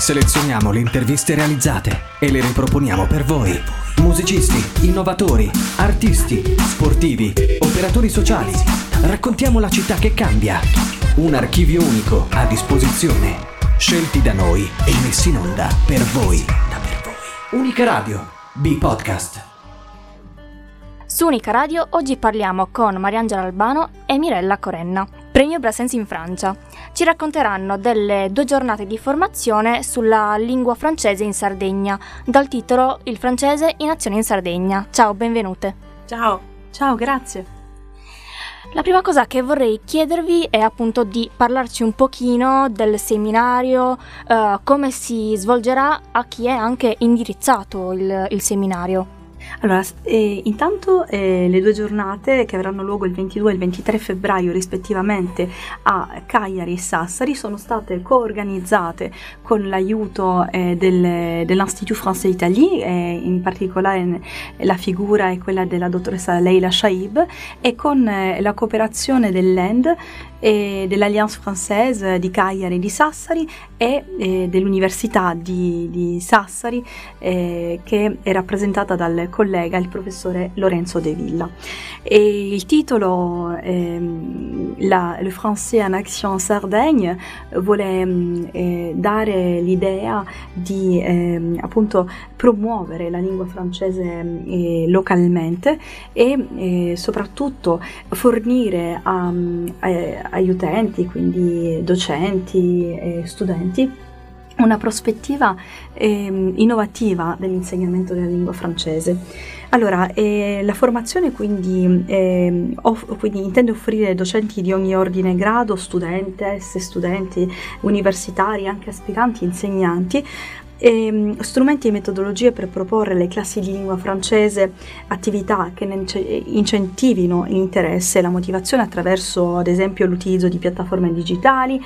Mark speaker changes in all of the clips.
Speaker 1: Selezioniamo le interviste realizzate e le riproponiamo per voi. Musicisti, innovatori, artisti, sportivi, operatori sociali. Raccontiamo la città che cambia. Un archivio unico a disposizione. Scelti da noi e messi in onda per voi. Unica Radio. B-Podcast.
Speaker 2: Su Unica Radio oggi parliamo con Mariangela Albano e Mirella Corenna, premio Brasensi in Francia. Ci racconteranno delle due giornate di formazione sulla lingua francese in Sardegna, dal titolo Il francese in azione in Sardegna. Ciao, benvenute.
Speaker 3: Ciao, ciao, grazie.
Speaker 2: La prima cosa che vorrei chiedervi è appunto di parlarci un pochino del seminario, eh, come si svolgerà, a chi è anche indirizzato il, il seminario.
Speaker 3: Allora, eh, intanto eh, le due giornate che avranno luogo il 22 e il 23 febbraio rispettivamente a Cagliari e Sassari sono state coorganizzate con l'aiuto eh, del, dell'Institut Français d'Italie, in particolare la figura è quella della dottoressa Leila Shaib e con eh, la cooperazione dell'END dell'Alliance Française di Cagliari e di Sassari e eh, dell'Università di, di Sassari eh, che è rappresentata dal collega il professore Lorenzo De Villa. E il titolo ehm, la, Le français en action en Sardaigne vuole mm, eh, dare l'idea di ehm, appunto promuovere la lingua francese eh, localmente e eh, soprattutto fornire a, a agli utenti, quindi docenti e studenti, una prospettiva eh, innovativa dell'insegnamento della lingua francese. Allora, eh, la formazione quindi, eh, off- quindi, intende offrire docenti di ogni ordine e grado, studentesse, studenti universitari, anche aspiranti insegnanti, e, ehm, strumenti e metodologie per proporre alle classi di lingua francese attività che incentivino l'interesse e la motivazione attraverso ad esempio l'utilizzo di piattaforme digitali,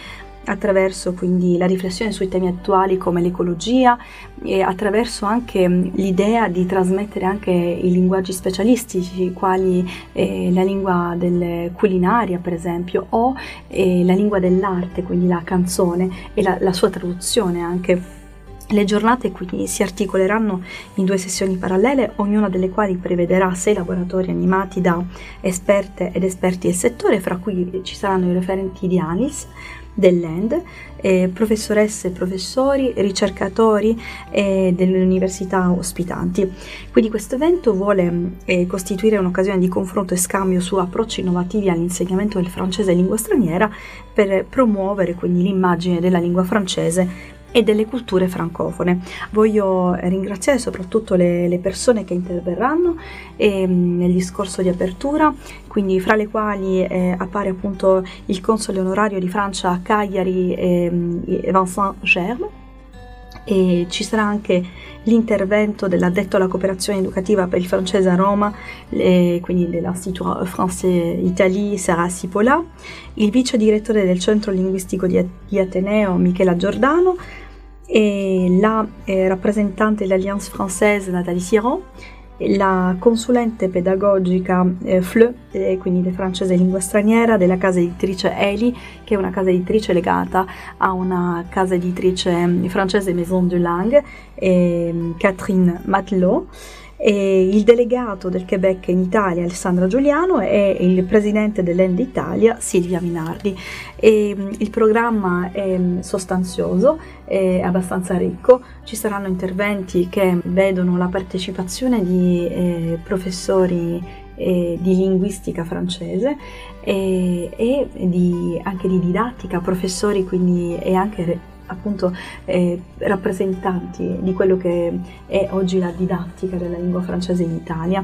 Speaker 3: attraverso quindi la riflessione sui temi attuali come l'ecologia e attraverso anche l'idea di trasmettere anche i linguaggi specialistici quali eh, la lingua del culinaria per esempio o eh, la lingua dell'arte quindi la canzone e la, la sua traduzione anche le giornate quindi si articoleranno in due sessioni parallele, ognuna delle quali prevederà sei laboratori animati da esperte ed esperti del settore, fra cui ci saranno i referenti di ANIS, dell'END, eh, professoresse e professori, ricercatori eh, delle università ospitanti. Quindi questo evento vuole eh, costituire un'occasione di confronto e scambio su approcci innovativi all'insegnamento del francese lingua straniera per promuovere quindi l'immagine della lingua francese e delle culture francofone. Voglio ringraziare soprattutto le, le persone che interverranno eh, nel discorso di apertura, quindi fra le quali eh, appare appunto il console onorario di Francia a Cagliari, eh, Vincent Germe e ci sarà anche l'intervento dell'addetto alla cooperazione educativa per il francese a Roma, le, quindi dell'Institut Français Italie Sarah Sipola, il vice direttore del centro linguistico di Ateneo Michela Giordano, e la eh, rappresentante dell'Alliance Française Nathalie Siron, la consulente pedagogica eh, FLE, eh, quindi francese lingua straniera, della casa editrice Eli, che è una casa editrice legata a una casa editrice mm, francese Maison de Langue, eh, Catherine Matelot e il delegato del Quebec in Italia Alessandra Giuliano e il presidente dell'End Italia Silvia Minardi. E, il programma è sostanzioso, è abbastanza ricco, ci saranno interventi che vedono la partecipazione di eh, professori eh, di linguistica francese e, e di, anche di didattica, professori quindi e anche appunto eh, rappresentanti di quello che è oggi la didattica della lingua francese in Italia.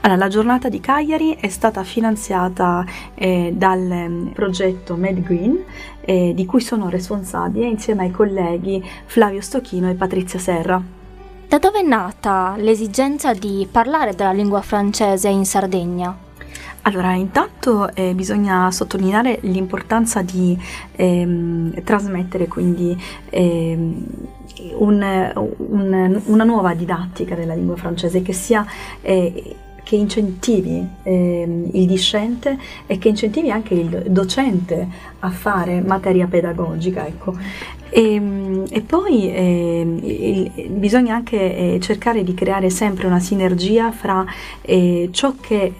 Speaker 3: Allora, la giornata di Cagliari è stata finanziata eh, dal mm, progetto MedGreen eh, di cui sono responsabile insieme ai colleghi Flavio Stocchino e Patrizia Serra.
Speaker 2: Da dove è nata l'esigenza di parlare della lingua francese in Sardegna?
Speaker 3: Allora, intanto eh, bisogna sottolineare l'importanza di ehm, trasmettere quindi ehm, un, un, una nuova didattica della lingua francese che sia eh, che incentivi eh, il discente e che incentivi anche il docente a fare materia pedagogica. Ecco. E, ehm, e poi eh, il, bisogna anche eh, cercare di creare sempre una sinergia fra eh, ciò che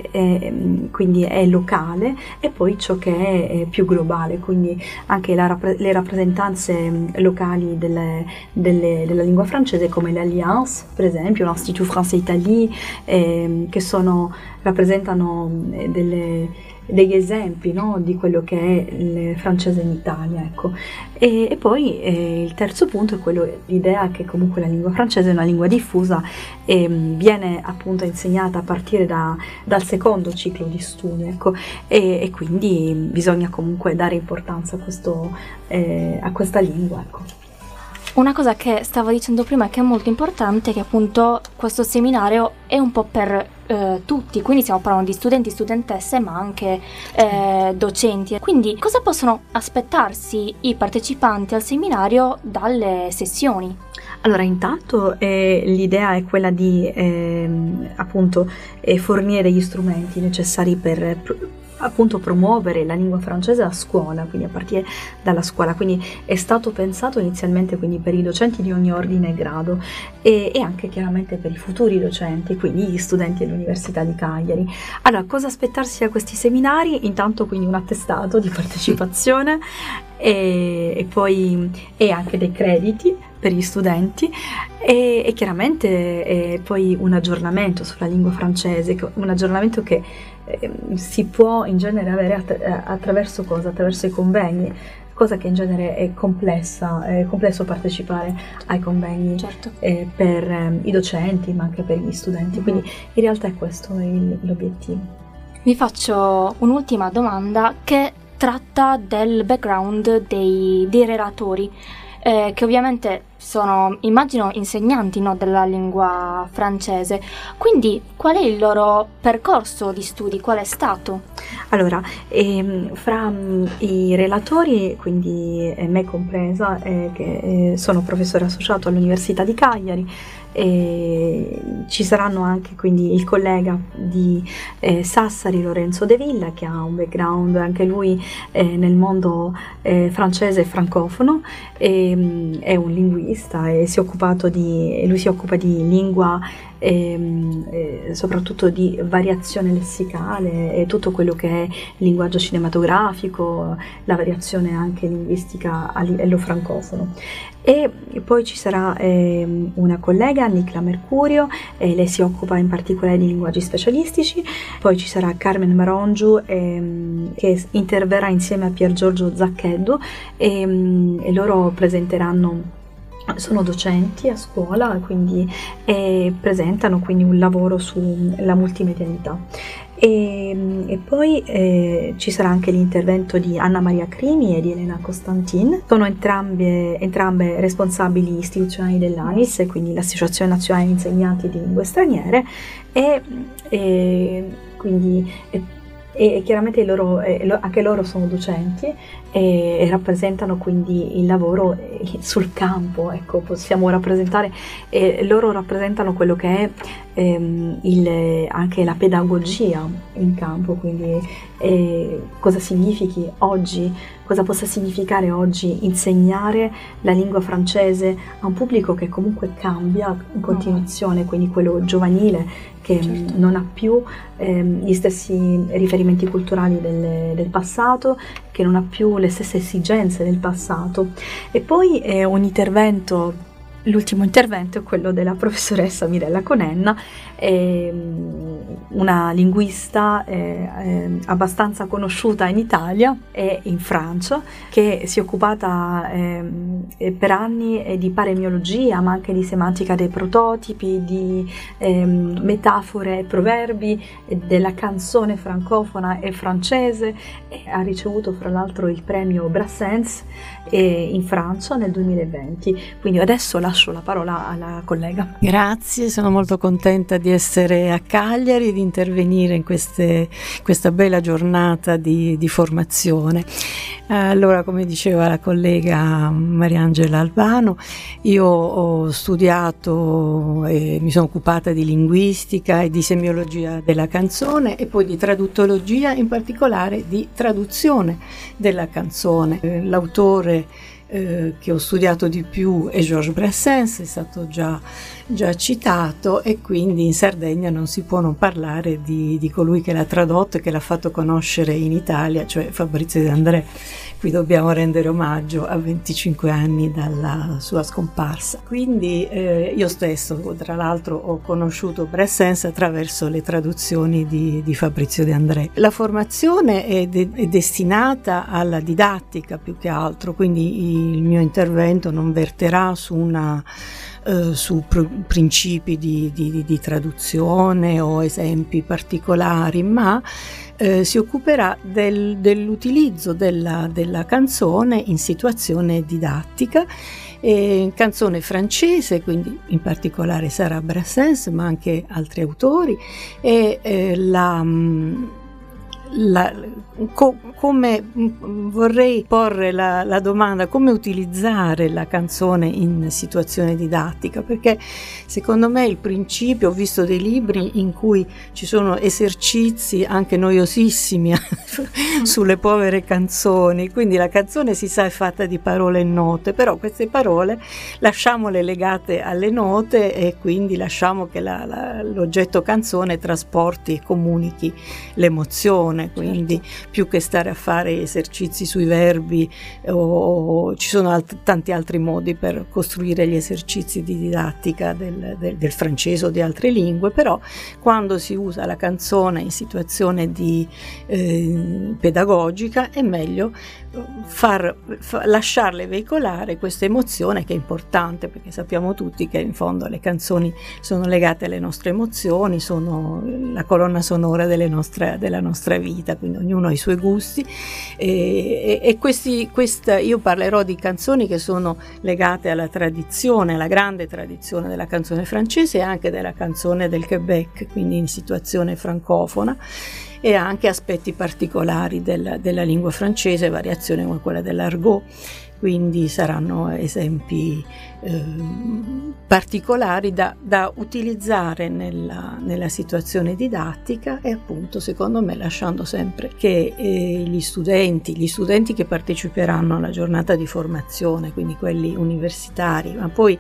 Speaker 3: quindi è locale e poi ciò che è più globale, quindi anche la, le rappresentanze mm, locali delle, delle, della lingua francese come l'Alliance, per esempio, l'Institut Français Italie, ehm, che sono, rappresentano mm, delle degli esempi no, di quello che è il francese in Italia. Ecco. E, e, poi eh, il terzo punto è quello, l'idea che comunque la lingua francese è una lingua diffusa e mm, viene appunto insegnata a partire da, dal secondo ciclo di studi ecco, e, e, quindi bisogna comunque dare importanza a, questo, eh, a questa lingua. Ecco.
Speaker 2: Una cosa che stavo dicendo prima che è molto importante è che appunto questo seminario è un po' per eh, tutti, quindi stiamo parlando di studenti, studentesse, ma anche eh, docenti. Quindi cosa possono aspettarsi i partecipanti al seminario dalle sessioni?
Speaker 3: Allora, intanto eh, l'idea è quella di ehm, appunto eh, fornire gli strumenti necessari per appunto promuovere la lingua francese a scuola, quindi a partire dalla scuola. Quindi è stato pensato inizialmente per i docenti di ogni ordine e grado e, e, anche chiaramente per i futuri docenti, quindi gli studenti dell'Università di Cagliari. Allora, cosa aspettarsi da questi seminari? Intanto quindi un attestato di partecipazione e, e poi e anche dei crediti per gli studenti e, e chiaramente poi un aggiornamento sulla lingua francese, un aggiornamento che eh, si può in genere avere att- eh, attraverso cosa? Attraverso i convegni cosa che in genere è complessa, è complesso partecipare ai convegni certo. eh, per eh, i docenti ma anche per gli studenti, mm-hmm. quindi in realtà è questo il, l'obiettivo.
Speaker 2: Vi faccio un'ultima domanda che tratta del background dei, dei relatori eh, che ovviamente sono, immagino, insegnanti no, della lingua francese. Quindi qual è il loro percorso di studi? Qual è stato?
Speaker 3: Allora, ehm, fra um, i relatori, quindi eh, me compresa, eh, che eh, sono professore associato all'Università di Cagliari, e ci saranno anche quindi il collega di eh, Sassari Lorenzo De Villa che ha un background anche lui eh, nel mondo eh, francese e francofono e, mm, è un linguista e si di, lui si occupa di lingua e, ehm, e soprattutto di variazione lessicale e tutto quello che è linguaggio cinematografico, la variazione anche linguistica a livello francofono. E poi ci sarà eh, una collega, Nicla Mercurio, eh, lei si occupa in particolare di linguaggi specialistici, poi ci sarà Carmen Marongiu ehm, che interverrà insieme a Pier Giorgio Zaccheddu e, ehm, e loro presenteranno sono docenti a scuola quindi, e presentano quindi un lavoro sulla multimedialità. E, e poi eh, ci sarà anche l'intervento di Anna Maria Crimi e di Elena Costantin, sono entrambe, entrambe responsabili istituzionali dell'ANIS, quindi l'Associazione Nazionale di Insegnanti di Lingue Straniere, e, e quindi e chiaramente loro, anche loro sono docenti e, e, rappresentano quindi il lavoro eh, sul campo, ecco, possiamo rappresentare, e loro rappresentano quello che è ehm, il, anche la pedagogia in campo, quindi eh, cosa significhi oggi, cosa possa significare oggi insegnare la lingua francese a un pubblico che comunque cambia in continuazione, quindi quello giovanile che certo. non ha più ehm, gli stessi riferimenti culturali del, del, passato, che non ha più le stesse esigenze del passato. E poi è un intervento L'ultimo intervento è quello della professoressa Mirella Conenna, ehm, una linguista eh, eh, abbastanza conosciuta in Italia e in Francia, che si è occupata eh, per anni di paremiologia, ma anche di semantica dei prototipi, di ehm, metafore e proverbi, della canzone francofona e francese, e ha ricevuto fra l'altro il premio Brassens in Francia nel 2020. Quindi adesso lascio la parola alla collega.
Speaker 4: Grazie, sono molto contenta di essere a Cagliari di intervenire in queste, questa bella giornata di, di formazione. Allora, come diceva la collega Mariangela Albano, io ho studiato e mi sono occupata di linguistica e di semiologia della canzone e poi di traduttologia, in particolare di traduzione della canzone. L'autore eh, che ho studiato di più è Georges Brassens, è stato già, già, citato e quindi in Sardegna non si può non parlare di, di colui che l'ha tradotto e che l'ha fatto conoscere in Italia, cioè Fabrizio De André cui dobbiamo rendere omaggio a 25 anni dalla sua scomparsa. Quindi eh, io stesso, tra l'altro, ho conosciuto Brassens attraverso le traduzioni di, di Fabrizio De André. La formazione è, de- è, destinata alla didattica più che altro, quindi il mio intervento non verterà su una eh, su pr- principi di, di, di, traduzione o esempi particolari, ma eh, si occuperà del, dell'utilizzo della, della, canzone in situazione didattica. Eh, canzone francese, quindi in particolare Sarah Brassens, ma anche altri autori, e eh, la, mm, la, co, come vorrei porre la, la, domanda come utilizzare la canzone in situazione didattica? Perché secondo me il principio ho visto dei libri in cui ci sono esercizi anche noiosissimi sulle povere canzoni quindi la canzone si sa è fatta di parole e note però queste parole lasciamole legate alle note e quindi lasciamo che la, l'oggetto canzone trasporti e comunichi l'emozione quindi più che stare a fare esercizi sui verbi o, ci sono alt- tanti altri modi per costruire gli esercizi di didattica del, del, del, francese o di altre lingue, però quando si usa la canzone in situazione di, eh, pedagogica è meglio far, far, lasciarle veicolare questa emozione che è importante perché sappiamo tutti che in fondo le canzoni sono legate alle nostre emozioni, sono la colonna sonora nostre, della nostra vita, quindi ognuno ha i suoi gusti. E, e questi, questa, io parlerò di canzoni che sono legate alla tradizione, alla grande tradizione della canzone francese e anche della canzone del Quebec, quindi in situazione francofona e anche aspetti particolari del, della lingua francese, variazioni come quella dell'argot, quindi saranno esempi eh, particolari da, da utilizzare nella, nella, situazione didattica e appunto secondo me lasciando sempre che eh, gli studenti, gli studenti che parteciperanno alla giornata di formazione, quindi quelli universitari, ma poi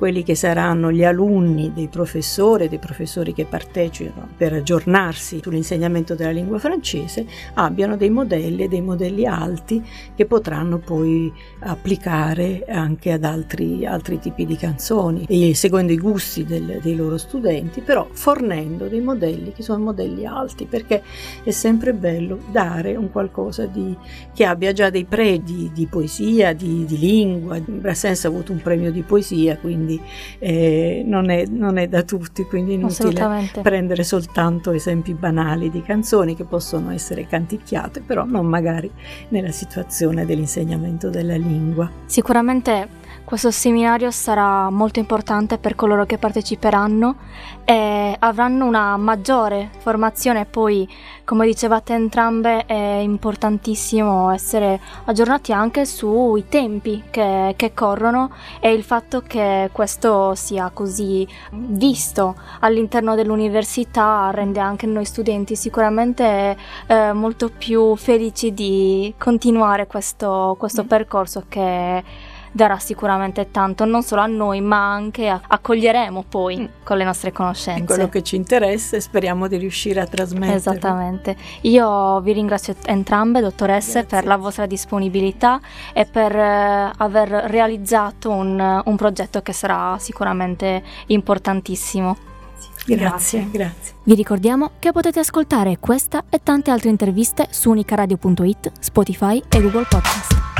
Speaker 4: quelli che saranno gli alunni dei professori, dei professori che partecipano per aggiornarsi sull'insegnamento della lingua francese, abbiano dei modelli e dei modelli alti che potranno poi applicare anche ad altri, altri tipi di canzoni, e seguendo i gusti del, dei loro studenti, però fornendo dei modelli che sono modelli alti, perché è sempre bello dare un qualcosa di, che abbia già dei pregi di poesia, di, di lingua. Brassens ha avuto un premio di poesia, quindi quindi eh, non, è, non, è, da tutti, quindi è inutile prendere soltanto esempi banali di canzoni che possono essere canticchiate, però non magari nella situazione dell'insegnamento della lingua.
Speaker 2: Sicuramente questo seminario sarà molto importante per coloro che parteciperanno e avranno una maggiore formazione. Poi, come dicevate entrambe, è importantissimo essere aggiornati anche sui tempi che, che corrono e il fatto che questo sia così visto all'interno dell'università rende anche noi studenti sicuramente eh, molto più felici di continuare questo, questo mm. percorso che darà sicuramente tanto, non solo a noi, ma anche a- accoglieremo poi mm. con le nostre conoscenze.
Speaker 4: È quello che ci interessa e speriamo di riuscire a trasmettere.
Speaker 2: Esattamente. Io vi ringrazio entrambe, dottoresse, Grazie. per la vostra disponibilità e per eh, aver realizzato un, un progetto che sarà sicuramente importantissimo.
Speaker 4: Grazie, grazie.
Speaker 2: Vi ricordiamo che potete ascoltare questa e tante altre interviste su unicaradio.it, Spotify e Google Podcast.